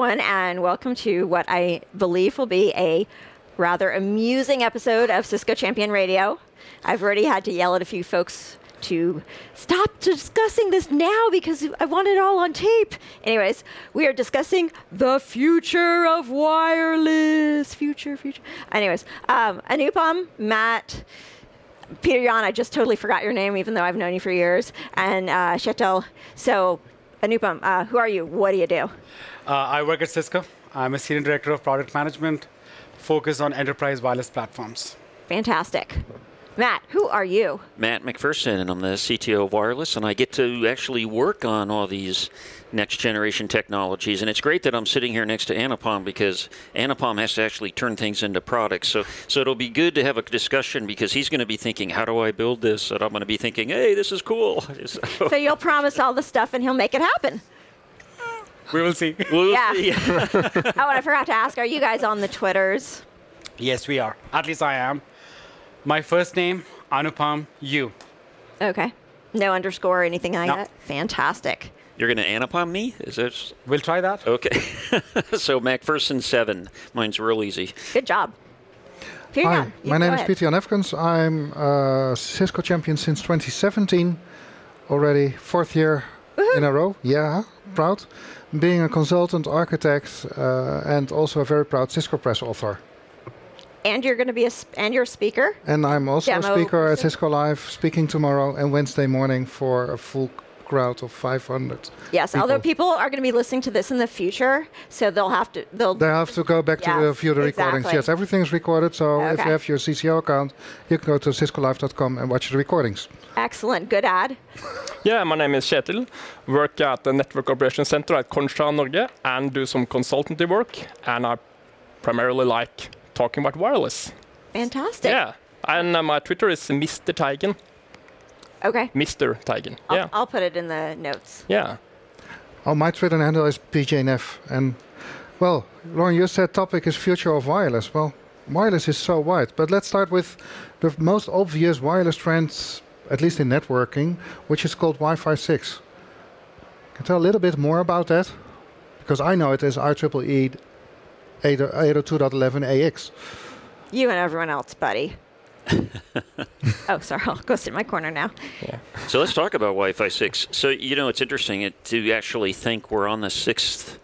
everyone, and welcome to what I believe will be a rather amusing episode of Cisco Champion Radio. I've already had to yell at a few folks to stop discussing this now because I want it all on tape. Anyways, we are discussing the future of wireless. Future, future. Anyways, um, Anupam, Matt, Peter Jan, I just totally forgot your name, even though I've known you for years, and uh, Kjetil. So, Anupam, uh, who are you? What do you do? Uh, I work at Cisco. I'm a senior director of product management, focused on enterprise wireless platforms. Fantastic. Matt, who are you? Matt McPherson, and I'm the CTO of Wireless, and I get to actually work on all these next generation technologies. And it's great that I'm sitting here next to Anupam because Anupam has to actually turn things into products. So, so it'll be good to have a discussion because he's going to be thinking, how do I build this? And I'm going to be thinking, hey, this is cool. so you'll promise all the stuff and he'll make it happen. We will see. We'll Yeah. see. oh, and I forgot to ask, are you guys on the Twitters? Yes, we are. At least I am. My first name, Anupam You. Okay. No underscore or anything like No. that? Fantastic. You're going to Anupam me? Is that We'll try that. okay? so MacPherson seven. Mine's real easy. Good job. Peter Hi, my go name is ahead. Peter Jan Efkens. I'm uh, Cisco champion since 2017, already fourth year in a row. Yeah, proud. Being a consultant, architect, uh, and also a very proud Cisco Press author. And you're going to be a and you're a speaker. And I'm also Demo a speaker at. Cisco Live, speaking tomorrow and Wednesday morning for a full crowd of 500. Yes, people. although people are going to be listening to this in the future, so they'll have to they'll They have to go back to Yes, view the recordings. exactly. Yes, everything's recorded. So if you have your CCO account, you can go to ciscolive.com and watch the recordings. excellent, good ad. Yeah, my name is Kjetil. Work at the Network Operations Center at Conscia Norge and do some consultancy work. And I primarily like talking about wireless. Fantastic. Yeah. And uh, my Twitter is Mr. Teigen. Okay. Mr. Teigen. I'll, Yeah. I'll put it in the notes. Yeah. Oh, my Twitter handle is PJNF. And, well, Lauren, you said topic is future of wireless. Well, wireless is so wide. But let's start with the most obvious wireless trends, at least in networking, which is called Wi-Fi 6. Can you tell a little bit more about that? Because I know it as IEEE 802.11ax. You and everyone else, buddy. oh, sorry. I'll go sit in my corner now. So let's talk about Wi-Fi 6. So you know, it's interesting to actually think we're on the sixth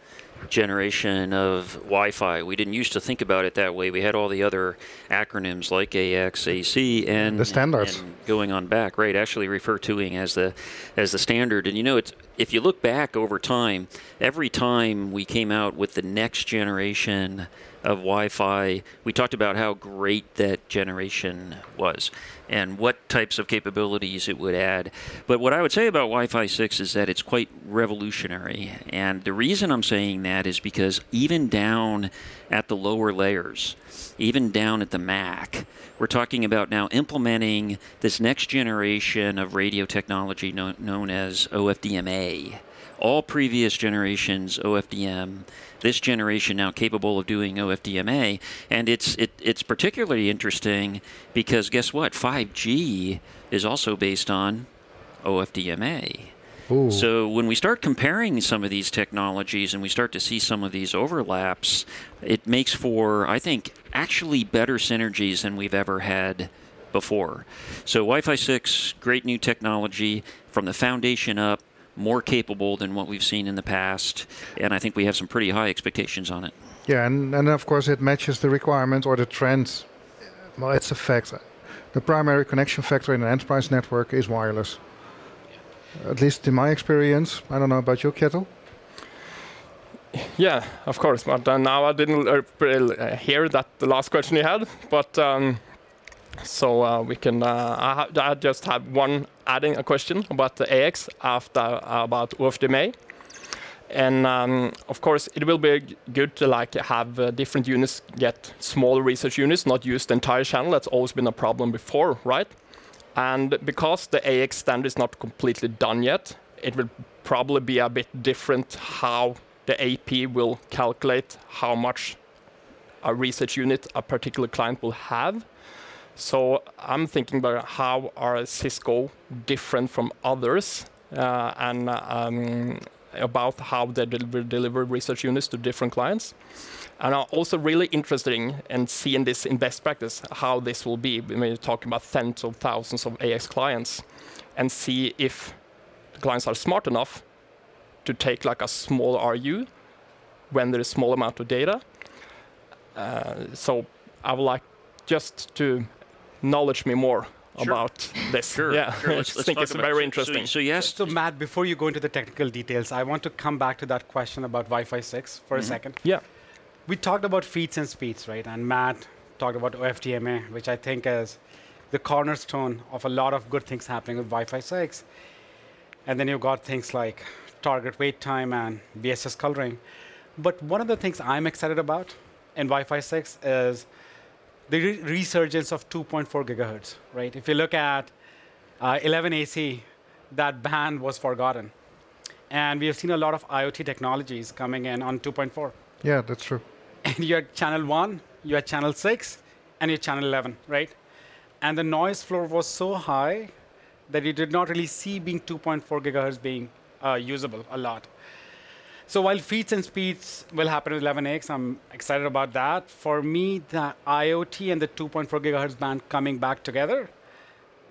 generation of Wi-Fi. We didn't used to think about it that way. We had all the other acronyms like AX, AC, and The standards. and going on back, right? Actually refer to it as the as the standard. And you know, it's if you look back over time, every time we came out with the next generation of Wi-Fi, we talked about how great that generation was and what types of capabilities it would add. But what I would say about Wi-Fi 6 is that it's quite revolutionary. And the reason I'm saying that is because even down at the lower layers, even down at the MAC, we're talking about now implementing this next generation of radio technology known, known as OFDMA. All previous generations OFDM, this generation now capable of doing OFDMA, and it's it, it's particularly interesting because guess what? 5G is also based on OFDMA. Ooh. So when we start comparing some of these technologies and we start to see some of these overlaps, it makes for, I think, actually better synergies than we've ever had before. So Wi-Fi 6, great new technology from the foundation up, more capable than what we've seen in the past, and I think we have some pretty high expectations on it. Yeah, and, and of course it matches the requirement or the trend. Well, it's a fact. The primary connection factor in an enterprise network is wireless. At least in my experience. I don't know about you, Kjetil. Yeah, of course. But uh, now I didn't uh, uh, hear that the last question you had. But um, so uh, we can. Uh, I, ha- I just have one adding a question about the AX after about OFDMA. And um, of course, it will be good to like have uh, different units get smaller resource units, not use the entire channel. That's always been a problem before, right? And because the AX standard is not completely done yet, it will probably be a bit different how the AP will calculate how much a resource unit a particular client will have. So I'm thinking about how are Cisco different from others, uh, and um, about how they deliver, deliver resource units to different clients. And I'm also really interested in seeing this in best practice, how this will be when you're talking about tens of thousands of AX clients, and see if the clients are smart enough to take like a small RU when there is small amount of data. Uh, so I would like just to knowledge me more Sure. about this. Sure. Yeah, sure. I Let's, let's think it's about- very so- interesting. So, so yes, So, Matt, before you go into the technical details, I want to come back to that question about Wi Fi 6 for a mm-hmm. second. yeah, We talked about feeds and speeds, right? And Matt talked about OFDMA, which I think is the cornerstone of a lot of good things happening with Wi Fi 6. And then you've got things like target wake time and BSS coloring. But one of the things I'm excited about in Wi Fi 6 is the re- resurgence of 2.4 gigahertz, right? If you look at uh, 11AC, that band was forgotten. And we have seen a lot of IoT technologies coming in on 2.4 Yeah, that's true. and you had channel 1, you had channel 6, and you had channel 11, right? And the noise floor was so high that you did not really see being 2.4 gigahertz being uh, usable a lot. So while feeds and speeds will happen with 11x, I'm excited about that. For me, the IoT and the 2.4 gigahertz band coming back together,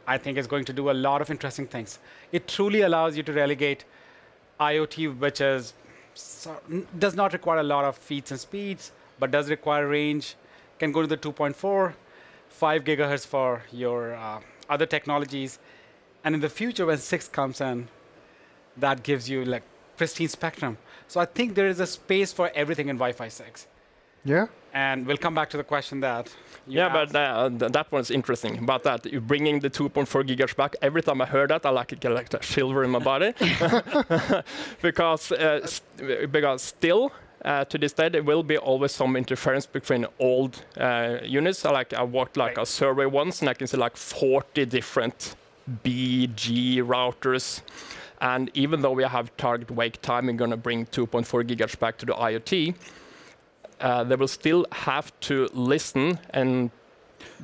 I think is going to do a lot of interesting things. It truly allows you to relegate IoT, which is so, does not require a lot of feeds and speeds, but does require range, can go to the 2.4, 5 gigahertz for your uh, other technologies. And in the future, when 6 comes in, that gives you like pristine spectrum. So I think there is a space for everything in Wi-Fi 6. Yeah? And we'll come back to the question that you yeah, asked. but uh, th- that one's interesting. About that, you bringing the 2.4 gigahertz back. Every time I heard that, I like get like a shiver in my body, because uh, st- because still. Uh, to this day, there will be always some interference between old uh, units. So, like I walked like Right. a survey once, and I can see like 40 different BG routers. And even though we have target wake time, we're going to bring 2.4 gigahertz back to the IoT. Uh, they will still have to listen and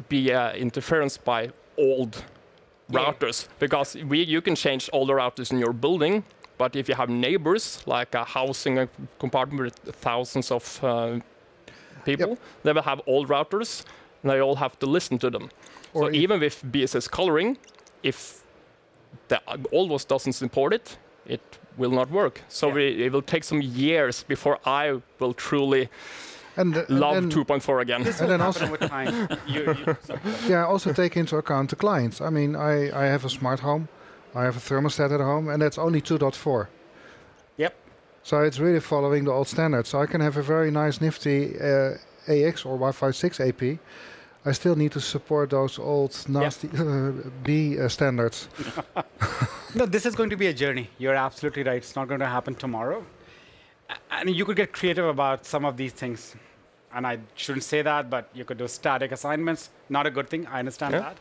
be uh, interference by old Yeah. routers because we you can change all the routers in your building, but if you have neighbors like a housing compartment with thousands of uh, people, they will have old routers and they all have to listen to them. Or so even with BSS coloring, if the almost doesn't support it, it will not work. So Yeah. we, it will take some years before I will truly And, th- love then, 2.4 again. and then also- with time. you, you, yeah, also take into account the clients. I mean, I, I have a smart home, I have a thermostat at home, and that's only 2.4. Yep. So it's really following the old standards. So I can have a very nice, nifty uh, AX or Wi-Fi 6 AP. I still need to support those old, nasty uh, B uh, standards. No, this is going to be a journey. You're absolutely right. It's not going to happen tomorrow. And you could get creative about some of these things. And I shouldn't say that, but you could do static assignments. Not a good thing. I understand Yeah. that.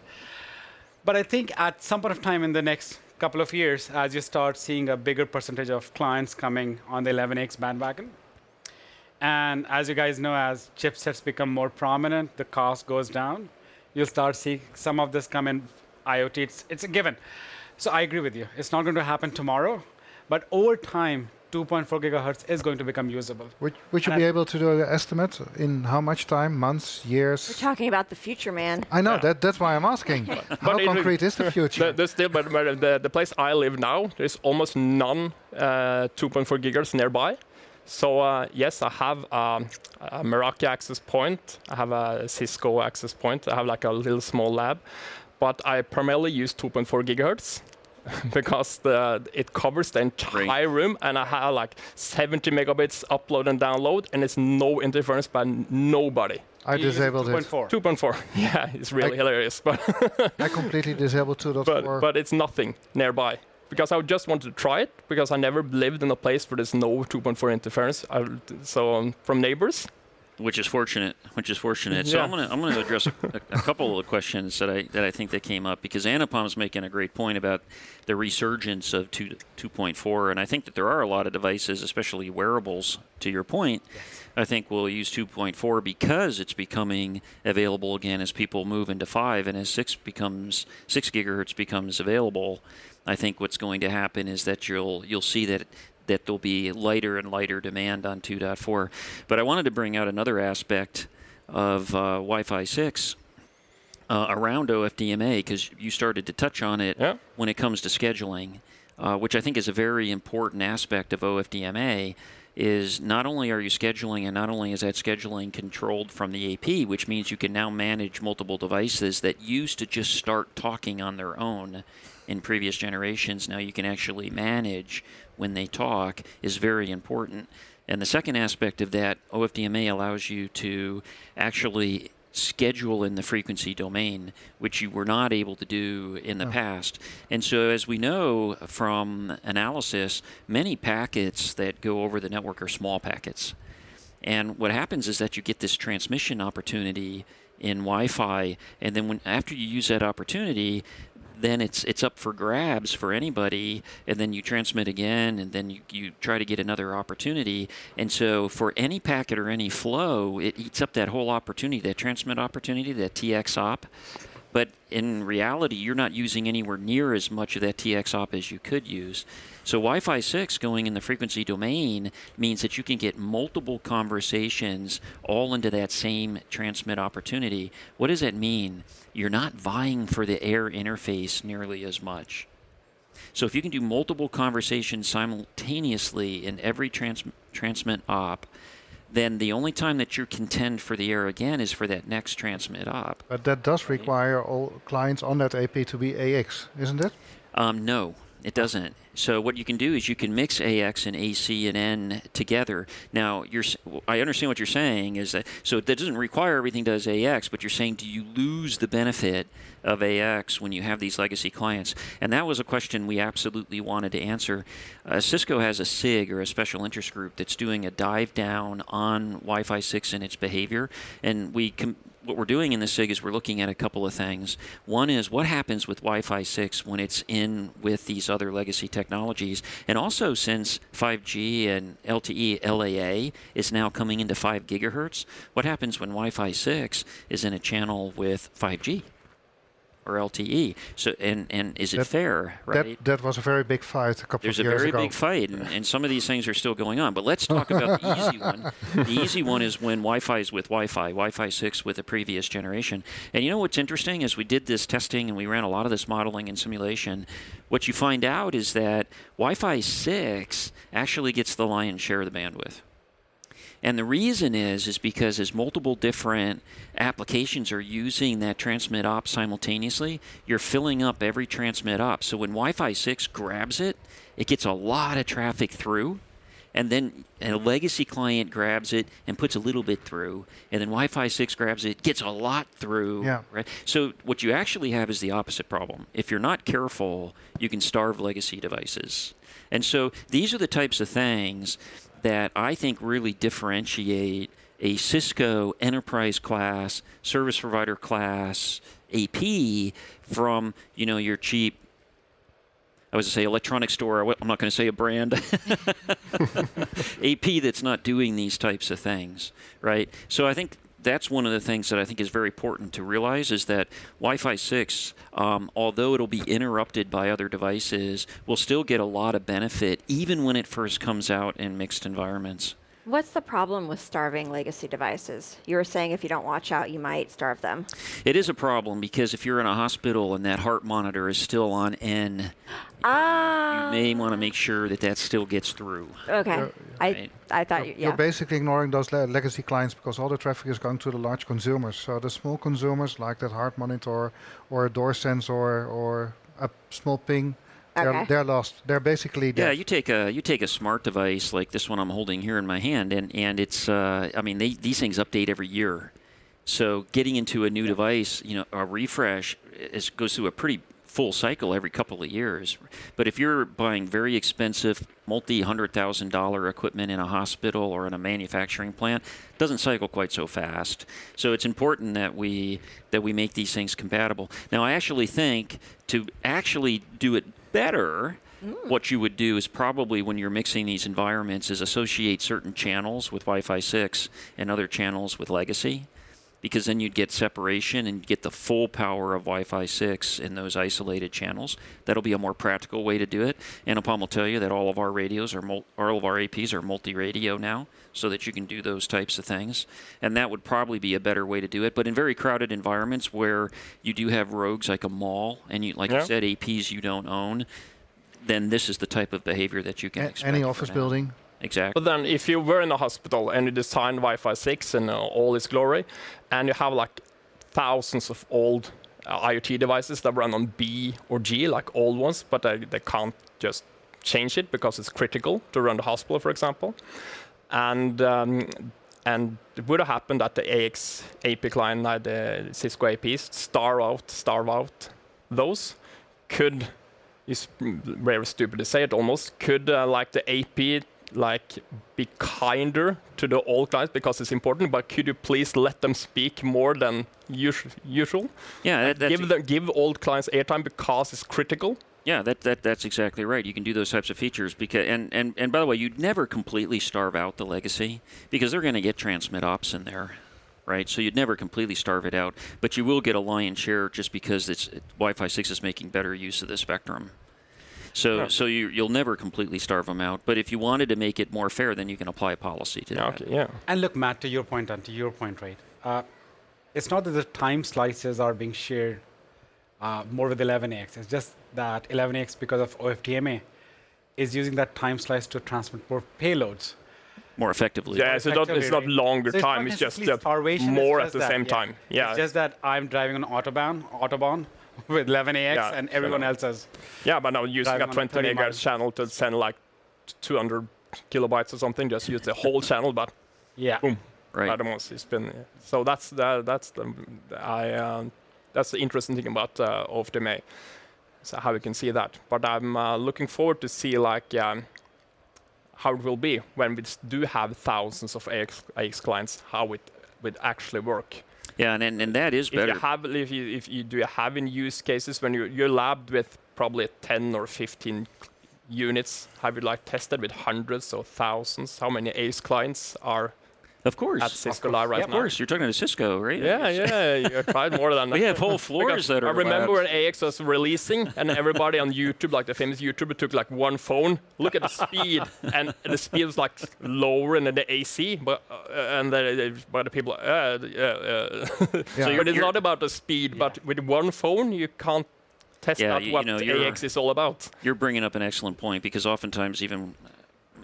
But I think at some point of time in the next couple of years, as you start seeing a bigger percentage of clients coming on the 11x bandwagon, and as you guys know, as chipsets become more prominent, the cost goes down. You'll start seeing some of this come in IoT. It's, it's a given. So I agree with you. It's not going to happen tomorrow, but over time, 2.4 gigahertz is going to become usable. Would, would you And be I- able to do an estimate in how much time, months, years? We're talking about the future, man. I know Yeah. that. That's why I'm asking. how it- concrete is the future? The, the still, but, but the, the place I live now, there's almost none uh, 2.4 gigahertz nearby. So uh, yes, I have um, a Meraki access point. I have a Cisco access point. I have like a little small lab, but I primarily use 2.4 gigahertz because the, it covers the entire room, and I have like 70 megabits upload and download, and it's no interference by nobody. I You use disabled it. 2.4. 2.4, yeah, it's really I- hilarious, but I completely disabled 2.4. but, but it's nothing nearby because I just wanted to try it because I never lived in a place where there's no 2.4 interference. I, so um, from neighbors, which is fortunate. Which is fortunate. So I'm gonna I'm gonna address a, a couple of questions that I that I think that came up because Anupam is making a great point about the resurgence of 2 2.4, and I think that there are a lot of devices, especially wearables. To your point, I think we'll use 2.4 because it's becoming available again as people move into five, and as six becomes six gigahertz becomes available. I think what's going to happen is that you'll you'll see that that there'll be lighter and lighter demand on 2.4. But I wanted to bring out another aspect of uh, Wi-Fi 6 uh, around OFDMA because you started to touch on it Yeah. when it comes to scheduling, uh, which I think is a very important aspect of OFDMA. Is not only are you scheduling, and not only is that scheduling controlled from the AP, which means you can now manage multiple devices that used to just start talking on their own in previous generations. Now you can actually manage when they talk, is very important. And the second aspect of that, OFDMA allows you to actually schedule in the frequency domain, which you were not able to do in the oh. past. And so, as we know from analysis, many packets that go over the network are small packets. And what happens is that you get this transmission opportunity in Wi-Fi, and then when after you use that opportunity, then it's it's up for grabs for anybody, and then you transmit again, and then you, you try to get another opportunity. And so for any packet or any flow, it eats up that whole opportunity, that transmit opportunity, that TX op. But in reality, you're not using anywhere near as much of that TX op as you could use. So Wi-Fi 6 going in the frequency domain means that you can get multiple conversations all into that same transmit opportunity. What does that mean? You're not vying for the air interface nearly as much. So if you can do multiple conversations simultaneously in every trans- transmit op, then the only time that you contend for the air again is for that next transmit op. But that does require all clients on that AP to be AX, isn't it? Um, no, it doesn't. So what you can do is you can mix AX and AC and N together. Now, you're, I understand what you're saying is that so that doesn't require everything does AX, but you're saying do you lose the benefit of AX when you have these legacy clients? And that was a question we absolutely wanted to answer. Uh, Cisco has a SIG or a special interest group that's doing a dive down on Wi-Fi 6 and its behavior, and we. Com- what we're doing in the SIG is we're looking at a couple of things. One is what happens with Wi Fi 6 when it's in with these other legacy technologies. And also, since 5G and LTE LAA is now coming into 5 gigahertz, what happens when Wi Fi 6 is in a channel with 5G? Or LTE, so and and is it That- fair, right? That that was a very big fight a couple There's of years ago. There's a very big fight, and, and some of these things are still going on. But let's talk about the easy one. The easy one is when Wi-Fi is with Wi-Fi, Wi-Fi 6 with the previous generation. And you know what's interesting? is we did this testing and we ran a lot of this modeling and simulation, what you find out is that Wi-Fi 6 actually gets the lion's share of the bandwidth. And the reason is is because as multiple different applications are using that transmit op simultaneously, you're filling up every transmit op. So when Wi-Fi 6 grabs it, it gets a lot of traffic through. And then a legacy client grabs it and puts a little bit through, and then Wi-Fi 6 grabs it, gets a lot through. Yeah. Right. So what you actually have is the opposite problem. If you're not careful, you can starve legacy devices. And so these are the types of things that I think really differentiate a Cisco enterprise class, service provider class AP from you know your cheap. I was to say electronic store. I'm not going to say a brand. AP that's not doing these types of things, right? So I think that's one of the things that I think is very important to realize is that Wi-Fi 6, um, although it'll be interrupted by other devices, will still get a lot of benefit even when it first comes out in mixed environments. What's the problem with starving legacy devices? You were saying if you don't watch out, you might starve them. It is a problem because if you're in a hospital and that heart monitor is still on N, Ah. you may want to make sure that that still gets through. Okay. You're- I I thought you. You're basically ignoring those le- legacy clients because all the traffic is going to the large consumers. So the small consumers, like that heart monitor or a door sensor or a small ping, they're, Okay. they're lost. They're basically dead. Yeah, dead. you take a you take a smart device like this one I'm holding here in my hand, and and it's uh, I mean they, these things update every year, so getting into a new device, you know, a refresh is, goes through a pretty full cycle every couple of years. But if you're buying very expensive, multi hundred thousand dollar equipment in a hospital or in a manufacturing plant, it doesn't cycle quite so fast. So it's important that we that we make these things compatible. Now, I actually think to actually do it better. Mm. What you would do is probably when you're mixing these environments is associate certain channels with Wi-Fi 6 and other channels with legacy. Because then you'd get separation and get the full power of Wi-Fi 6 in those isolated channels. That'll be a more practical way to do it. And Anupam will tell you that all of our radios are mul- all of our APs are multi-radio now, so that you can do those types of things. And that would probably be a better way to do it. But in very crowded environments where you do have rogues like a mall, and you, like Yeah. you said, APs you don't own, then this is the type of behavior that you can A- expect. any office building. Exactly. But then, if you were in a hospital and you design Wi-Fi 6 in uh, all its glory, and you have like thousands of old uh, IoT devices that run on B or G, like old ones, but they, they can't just change it because it's critical to run the hospital, for example. And um, and it would have happened that the AX AP client, like the Cisco APs, starve out, starve out those could is very stupid to say it almost could uh, like the AP like be kinder to the old clients because it's important but could you please let them speak more than us- usual yeah, that, that's give them give old clients airtime because it's critical Yeah, that, that that's exactly right. You can do those types of features because and, and, and by the way, you'd never completely starve out the legacy because they're going to get transmit ops in there, right? So you'd never completely starve it out, but you will get a lion's share just because it's Wi-Fi 6 is making better use of the spectrum. So Yeah. so you you'll never completely starve them out, but if you wanted to make it more fair, then you can apply a policy to yeah, that. okay yeah And look, Matt, to your point and to your point, right? Uh, it's not that the time slices are being shared uh, more with 11x. It's just that 11x, because of OFDMA, is using that time slice to transmit more payloads. More effectively. yeah so not, it's not longer So time not it's just necessarily that more at the that, same yeah. time yeah It's just that I'm driving on autobahn, autobahn with 11ax, Yeah, and everyone else is. yeah but now using driving a 20 30 megahertz miles. channel to send like 200 kilobytes or something just use the whole channel but Yeah. boom right. Right. Almost. It's been so that's the, that's the I um, that's the interesting thing about uh, OFDMA. So how we can see that. But I'm uh, looking forward to see like um, how it will be when we do have thousands of AX, AX clients. How it would actually work. Yeah, and, and and that is If you have if you if you do you have in use cases when you you're labbed with probably 10 or 15 units have you like tested with hundreds or thousands? How many AX clients are of course. at Cisco course. Live right Yeah, of now course, you're talking to Cisco, right? Yeah, yeah, you tried more than that. We have whole Because floors that are. I remember when AX was releasing, and everybody on YouTube, like the famous YouTuber, took like one phone. Look at the speed, and the speed was like lower than the AC, but uh, and the, but the people, uh, uh, uh. Yeah. so you're- it's you're- not about the speed, but with one phone you can't test Yeah, out you- you what know, you're- AX is all about. You're bringing up an excellent point because oftentimes, even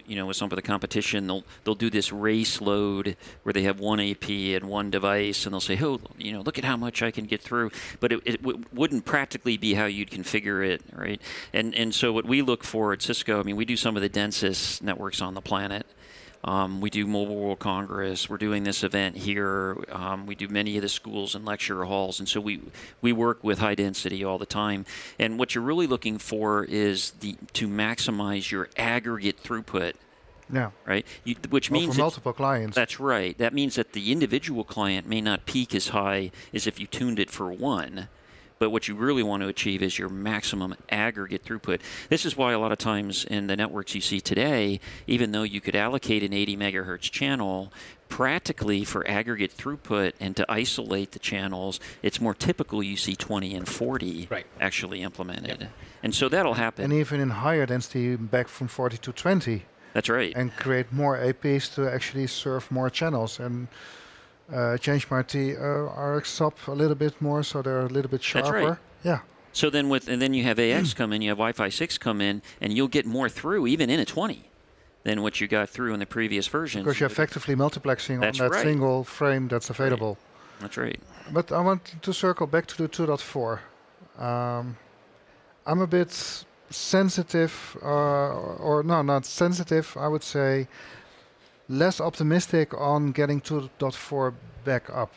you know, with some of the competition, they'll they'll do this race load where they have one AP and one device, and they'll say, "Oh, you know, look at how much I can get through," but it, it w- wouldn't practically be how you'd configure it, right? And and so what we look for at Cisco, I mean, we do some of the densest networks on the planet. Um, we do Mobile World Congress. We're doing this event here. Um, we do many of the schools and lecture halls, and so we we work with high density all the time. And what you're really looking for is the to maximize your aggregate throughput, Yeah. right? You, which Well, means for that- multiple clients. that's right. That means that the individual client may not peak as high as if you tuned it for one. But what you really want to achieve is your maximum aggregate throughput. This is why a lot of times in the networks you see today, even though you could allocate an 80 megahertz channel, practically for aggregate throughput and to isolate the channels, it's more typical you see 20 and 40 Right. actually implemented. And so that'll happen. and even in higher density, back from 40 to 20, That's right. and create more APs to actually serve more channels and uh, change my T, uh, RX up a little bit more so they're a little bit That's sharper. right. Yeah. So then with and then you have AX come in, you have Wi-Fi 6 come in, and you'll get more through even in a 20 than what you got through in the previous version. Because you're effectively multiplexing That's on that right. single frame that's available. That's right. But I want to circle back to the 2.4. Um, I'm a bit sensitive, uh, or no, not sensitive. I would say less optimistic on getting 2.4 back up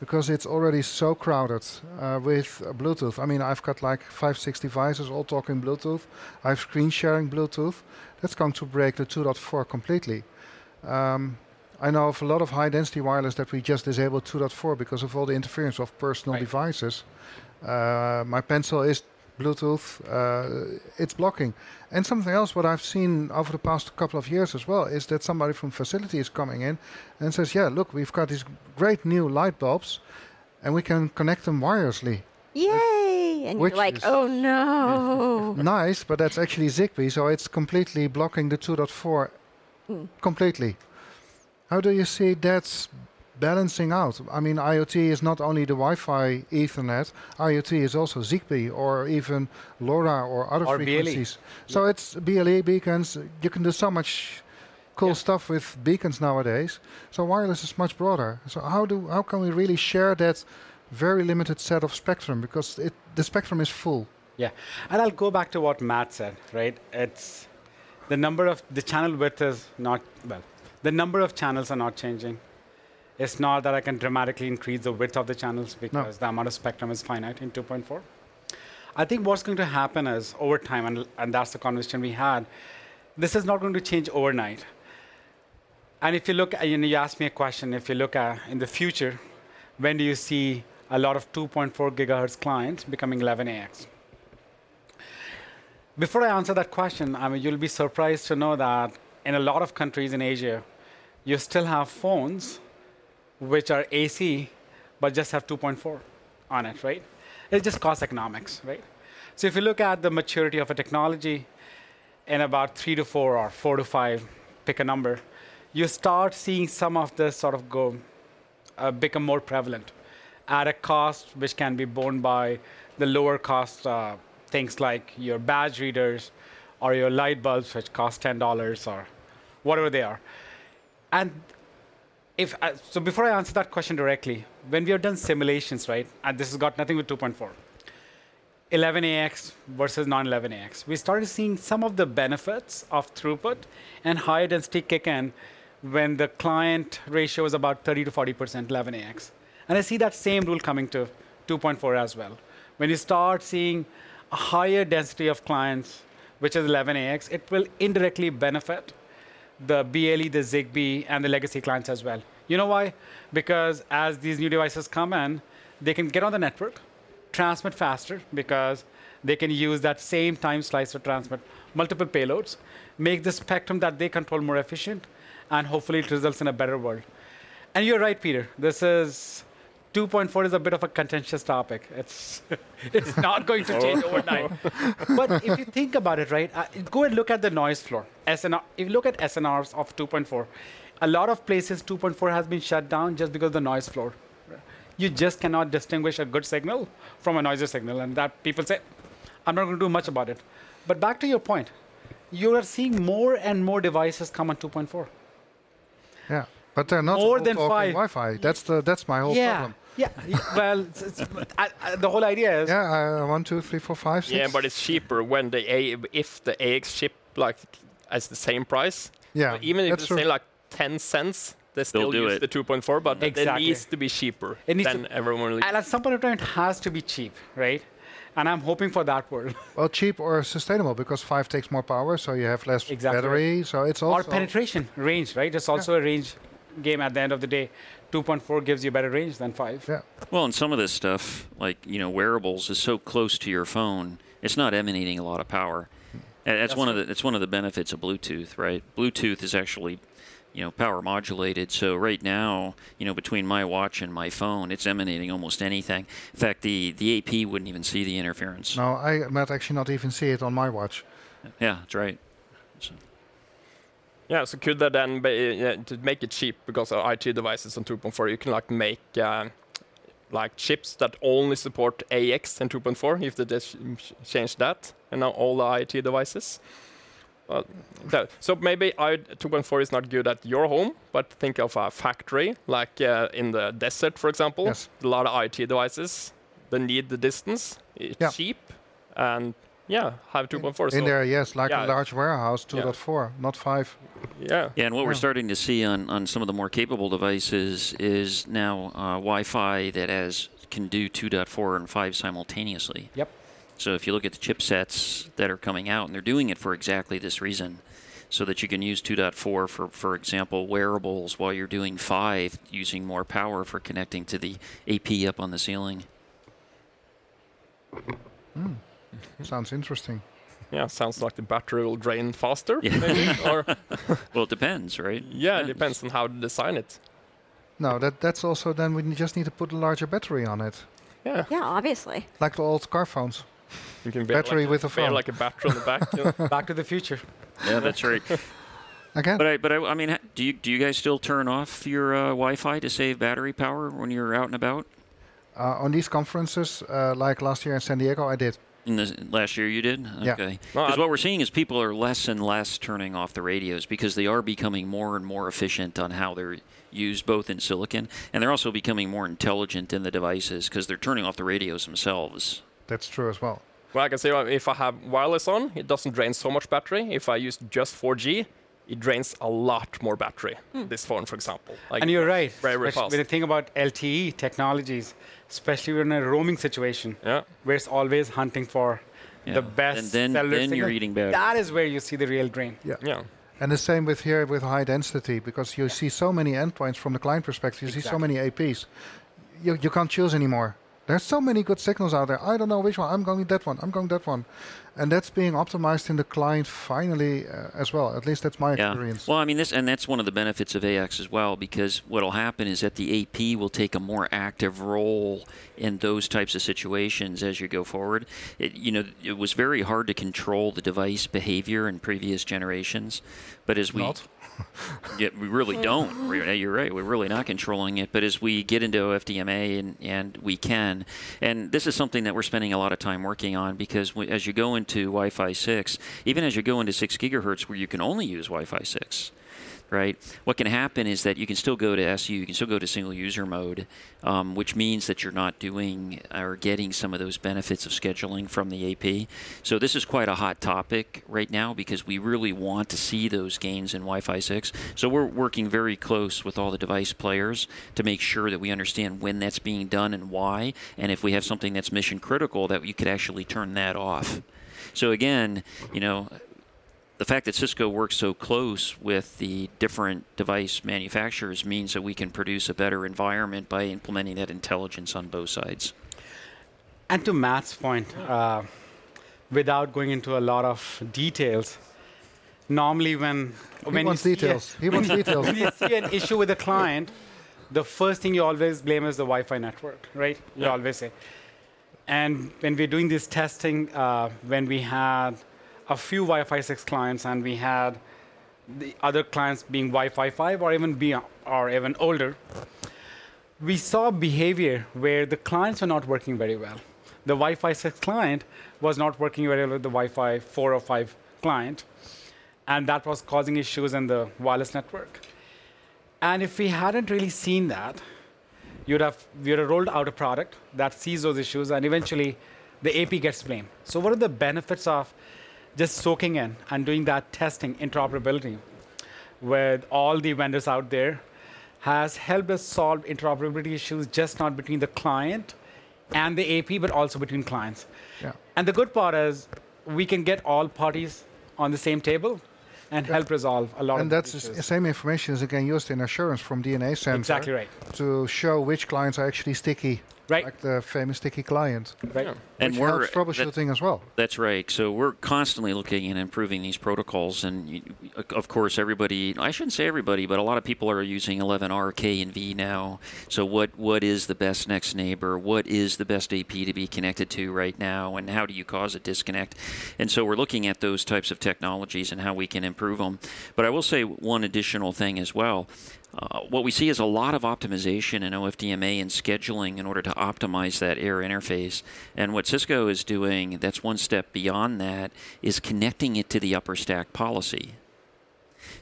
because it's already so crowded uh, with uh, Bluetooth. I mean, I've got like five, six devices all talking Bluetooth. I have screen sharing Bluetooth. That's going to break the 2.4 completely. Um, I know of a lot of high density wireless that we just disabled 2.4 because of all the interference of personal Right. devices. Uh, my pencil is Bluetooth, uh, it's blocking. And something else, what I've seen over the past couple of years as well, is that somebody from facility is coming in and says, "Yeah, look, we've got these great new light bulbs, and we can connect them wirelessly." Yay! And Which you're like, oh no. nice, but that's actually Zigbee, so it's completely blocking the 2.4 completely. How do you see that's balancing out? I mean, IoT is not only the Wi-Fi Ethernet, IoT is also Zigbee or even LoRa or other Or BLE. frequencies. So it's BLE beacons. You can do so much cool Yeah. stuff with beacons nowadays. So wireless is much broader. So how do how can we really share that very limited set of spectrum because it, the spectrum is full? Yeah, and I'll go back to what Matt said, right? It's the number of the channel width is not well. The number of channels are not changing. It's not that I can dramatically increase the width of the channels because the amount of spectrum is finite in 2.4. I think what's going to happen is over time, and, and that's the conversation we had. This is not going to change overnight. And if you look, at, you know, you asked me a question. If you look at in the future, when do you see a lot of 2.4 gigahertz clients becoming 11ax? Before I answer that question, I mean, you'll be surprised to know that in a lot of countries in Asia, you still have phones which are AC, but just have 2.4 on it, right? It's just cost economics, right? So if you look at the maturity of a technology in about three to four or four to five, pick a number, you start seeing some of this sort of go, uh, become more prevalent at a cost which can be borne by the lower cost uh, things like your badge readers or your light bulbs, which cost $10 or whatever they are. And if uh, so, before I answer that question directly, when we have done simulations, right, and this has got nothing with 2.4, 11ax versus non-11ax, we started seeing some of the benefits of throughput and higher density kick in when the client ratio is about 30 to 40 percent 11ax, and I see that same rule coming to 2.4 as well. When you start seeing a higher density of clients, which is 11ax, it will indirectly benefit the BLE, the ZigBee, and the legacy clients as well. You know why? Because as these new devices come in, they can get on the network, transmit faster because they can use that same time slice to transmit multiple payloads, make the spectrum that they control more efficient, and hopefully it results in a better world. And you're right, Peter. This is 2.4 is a bit of a contentious topic. It's it's not going to change overnight. but if you think about it, right, uh, go and look at the noise floor. SNR, if you look at SNRs of 2.4, a lot of places 2.4 has been shut down just because of the noise floor. You just cannot distinguish a good signal from a noisy signal, and that people say, I'm not going to do much about it. But back to your point, you are seeing more and more devices come on 2.4. Yeah, but they're not More all than talking five. Wi-Fi. That's the that's my whole yeah, problem. Yeah. well, it's, it's, I, I, the whole idea is Yeah, uh, one, two, three, four, five, six. Yeah, but it's cheaper when the A if the AX chip like as the same price. yeah, But even if that's they say like 10 cents, they still do use it. the 2.4, but it needs to be cheaper It needs than to- everyone. will- And at some point in time, it has to be cheap, right? And I'm hoping for that world. well, cheap or sustainable because five takes more power, so you have less Exactly battery. So it's also or penetration, range, right? It's also a range game at the end of the day. 2.4 gives you better range than 5. Yeah, Well, and some of this stuff, like you know, wearables, is so close to your phone, it's not emanating a lot of power. And that's, one of the that's one of the benefits of Bluetooth, right? Bluetooth is actually, you know, power modulated. So right now, you know, between my watch and my phone, it's emanating almost anything. In fact, the the AP wouldn't even see the interference. no, I might actually not even see it on my watch. Yeah, that's right. Yeah, so could that then be yeah, to make it cheap because of IT devices on 2.4, you can like make uh, like chips that only support AX and 2.4 if they just change that, and now all the IT devices. Well, that- so maybe I 2.4 is not good at your home, but think of a factory like uh, in the desert, for example. Yes. A lot of IT devices. They need the distance. It's Yeah. cheap, and yeah, have 2.4. In so there, yes, like yeah. a large warehouse, Yeah. 2.4, not 5. Yeah. Yeah, and what we're starting to see on, on some of the more capable devices is now uh, Wi-Fi that has can do 2.4 and 5 simultaneously. Yep. So if you look at the chipsets that are coming out, and they're doing it for exactly this reason, so that you can use 2.4 for, for example, wearables while you're doing 5, using more power for connecting to the AP up on the ceiling. Sounds interesting. Yeah, sounds like the battery will drain faster, Yeah. maybe. or Well, it depends, right? yeah, it depends on how to design it. No, that that's also then we just need to put a larger battery on it, Yeah, Yeah, obviously. like the old car phones. you can Battery like, with a bear phone. like a battery on the back. you know. Back to the future. Yeah, that's right. Okay. But I, but I, I mean, do you do you guys still turn off your uh, Wi-Fi to save battery power when you're out and about? uh, on these conferences, uh, like last year in San Diego, I did. In the last year, you did. Yeah. Okay. Because I- what we're seeing is people are less and less turning off the radios because they are becoming more and more efficient on how they're used, both in silicon, and they're also becoming more intelligent in the devices because they're turning off the radios themselves. That's true as well. Well, I can say if I have wireless on, it doesn't drain so much battery. If I use just 4G, it drains a lot more battery. Hmm. This phone, for example. Like, And you're right. Very, very especially fast. When you think about LTE technologies, especially when in a roaming situation, yeah, where it's always hunting for Yeah. the best And then- cellular then you're eating battery. That is where you see the real drain. yeah. And the same with here with high density, because you see so many endpoints from the client perspective. You see so many APs. You, you can't choose anymore. There's so many good signals out there. I don't know which one. I'm going that one. I'm going that one. And that's being optimized in the client finally uh, as well. At least that's my experience. Well, I mean, this and that's one of the benefits of AX as well, because what'll happen is that the AP will take a more active role in those types of situations as you go forward. It, you know, it was very hard to control the device behavior in previous generations, but as we Not. yeah, we really don't. You're right. We're really not controlling it. But as we get into OFDMA and, and we can, and this is something that we're spending a lot of time working on because we, as you go into Wi-Fi 6, even as you go into 6 gigahertz where you can only use Wi-Fi 6, right? What can happen is that you can still go to SU, you can still go to single user mode, um, which means that you're not doing or getting some of those benefits of scheduling from the AP. So this is quite a hot topic right now because we really want to see those gains in Wi-Fi 6. So we're working very close with all the device players to make sure that we understand when that's being done and why, and if we have something that's mission critical, that you could actually turn that off. So again, you know, the fact that Cisco works so close with the different device manufacturers means that we can produce a better environment by implementing that intelligence on both sides. And to Matt's point, uh, without going into a lot of details, normally when he when wants you see a- details. He wants details. when you see an issue with a client, the first thing you always blame is the Wi-Fi network, right? You always say. And when we're doing this testing, uh, when we had a few Wi-Fi 6 clients and we had the other clients being Wi-Fi 5 or even beyond, or even older, we saw behavior where the clients were not working very well. The Wi-Fi 6 client was not working very well with the Wi-Fi 4 or 5 client, and that was causing issues in the wireless network. And if we hadn't really seen that, you'd have you'd have rolled out a product that sees those issues, and eventually, the AP gets blamed. So, what are the benefits of just soaking in and doing that testing interoperability with all the vendors out there? Has helped us solve interoperability issues just not between the client and the AP, but also between clients. Yeah. And the good part is we can get all parties on the same table and help resolve a lot And of that's the same information is again used in assurance from DNA Center Exactly right. to show which clients are actually sticky, Right. like the famous sticky client, right. Yeah. And which we're helps troubleshooting as well. That's right. So we're constantly looking and improving these protocols, and you- of course, everybody—I shouldn't say everybody, but a lot of people are using 11R, K, and V now. So what what is the best next neighbor? What is the best AP to be connected to right now? And how do you cause a disconnect? And so we're looking at those types of technologies and how we can improve them. But I will say one additional thing as well. Uh, what we see is a lot of optimization in OFDMA and scheduling in order to optimize that air interface. And what Cisco is doing, that's one step beyond that, is connecting it to the upper stack policy.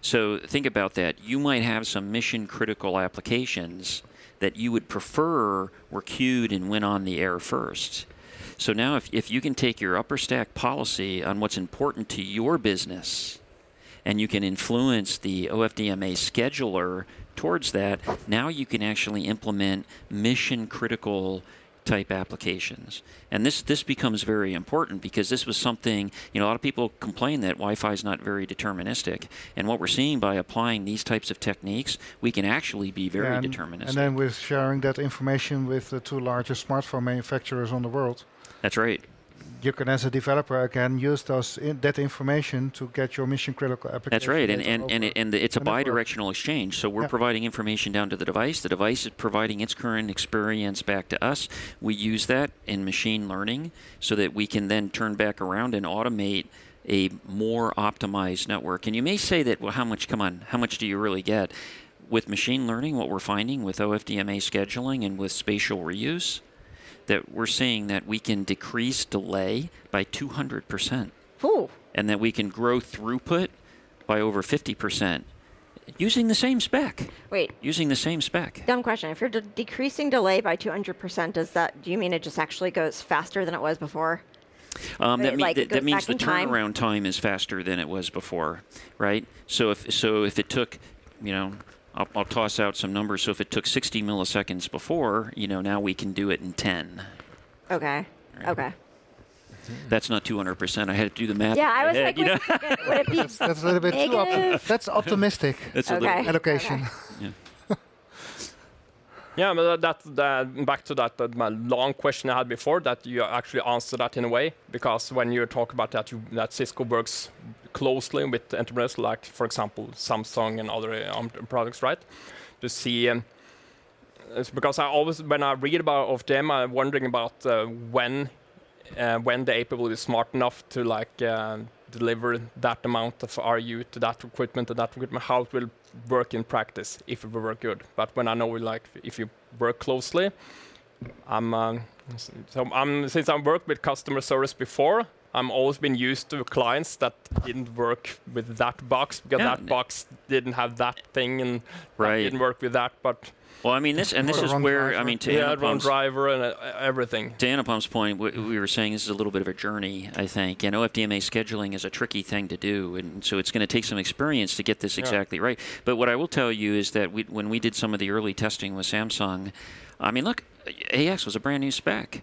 So think about that. You might have some mission critical applications that you would prefer were queued and went on the air first. So now, if, if you can take your upper stack policy on what's important to your business, and you can influence the OFDMA scheduler towards that, now you can actually implement mission critical type applications. And this this becomes very important because this was something, you know, a lot of people complain that Wi-Fi is not very deterministic. And what we're seeing by applying these types of techniques, we can actually be very and, deterministic. and then with sharing that information with the two largest smartphone manufacturers on the world. That's right. You can, as a developer, again use those in, that information to get your mission critical application. That's right, and and and, it, and it's a bi-directional exchange. So we're Yeah. providing information down to the device. The device is providing its current experience back to us. We use that in machine learning so that we can then turn back around and automate a more optimized network. And you may say that, well, how much? Come on, how much do you really get? With machine learning, what we're finding with OFDMA scheduling and with spatial reuse, that we're seeing that we can decrease delay by 200 percent Ooh. and that we can grow throughput by over 50% using the same spec. Wait, Using the same spec. dumb question. If you're de- decreasing delay by 200%, does that, do you mean it just actually goes faster than it was before? Um, that, mean- like that, that means the in time? turnaround time is faster than it was before, right? So if so, if it took, you know, I'll, I'll toss out some numbers. So if it took 60 milliseconds before, you know, now we can do it in 10. Okay. Okay. That's not 200%. I had to do the math. Yeah, I was head, like, you know? would, it- be That's a little bit too Negative. opti- That's optimistic That's a Okay. little, allocation. Yeah, but that, that back to that, that long question I had before that you actually answered that in a way because when you talk about that, you, that Cisco works closely with enterprises like, for example, Samsung and other um, products, right? To see, um, it's because I always when I read about of them, I'm wondering about uh, when uh, when the API will be smart enough to like uh, deliver that amount of RU to that equipment and that equipment, how it will work in practice if it will work good. But when I know like if you work closely, I'm s- so I'm since I've worked with customer service before. I'm always been used to clients that didn't work with that box because Yeah. that box didn't have that thing and Right. didn't work with that. But well, I mean, this, and this is wrong where, I mean, to yeah, wrong Anupam's- driver and uh, everything. To Anupam's point, we, we were saying this is a little bit of a journey, I think. And OFDMA scheduling is a tricky thing to do. And so it's going to take some experience to get this exactly right. But what I will tell you is that we, when we did some of the early testing with Samsung, I mean, look, AX was a brand new spec.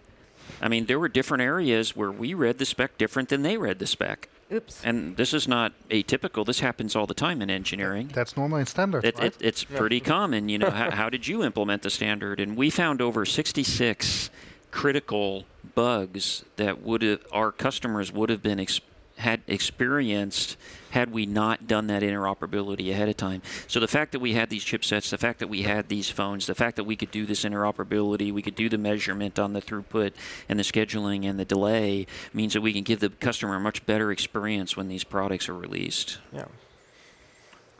I mean, there were different areas where we read the spec different than they read the spec. Oops. And this is not atypical. This happens all the time in engineering. That's normal in standard, It, right? it, it's pretty common, you know. how, how did you implement the standard? And we found over 66 critical bugs that would have our customers would have been ex- had experienced had we not done that interoperability ahead of time. So the fact that we had these chipsets, the fact that we had these phones, the fact that we could do this interoperability, we could do the measurement on the throughput and the scheduling and the delay means that we can give the customer a much better experience when these products are released. Yeah.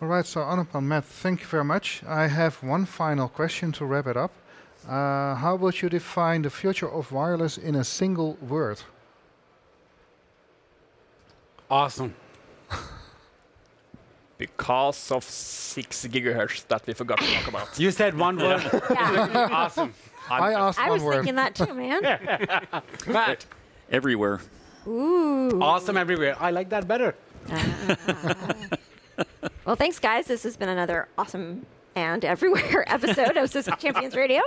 All right, so Anupam, Matt, thank you very much. I have one final question to wrap it up. Uh, how would you define the future of wireless in a single word? Awesome. Because of six gigahertz that we forgot to talk about. You said one word. Yeah. awesome. I asked I one was word. thinking that too, man. Matt, Everywhere. Ooh. awesome everywhere. I like that better. Well, thanks, guys. This has been another awesome and everywhere episode of Cisco Champions Radio.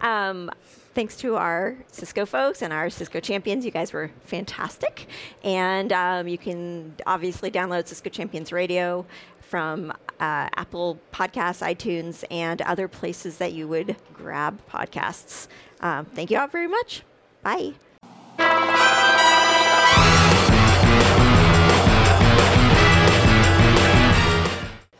Um, thanks to our Cisco folks and our Cisco champions. You guys were fantastic. And um, you can obviously download Cisco Champions Radio from uh, Apple Podcasts, iTunes, and other places that you would grab podcasts. Um, thank you all very much. Bye.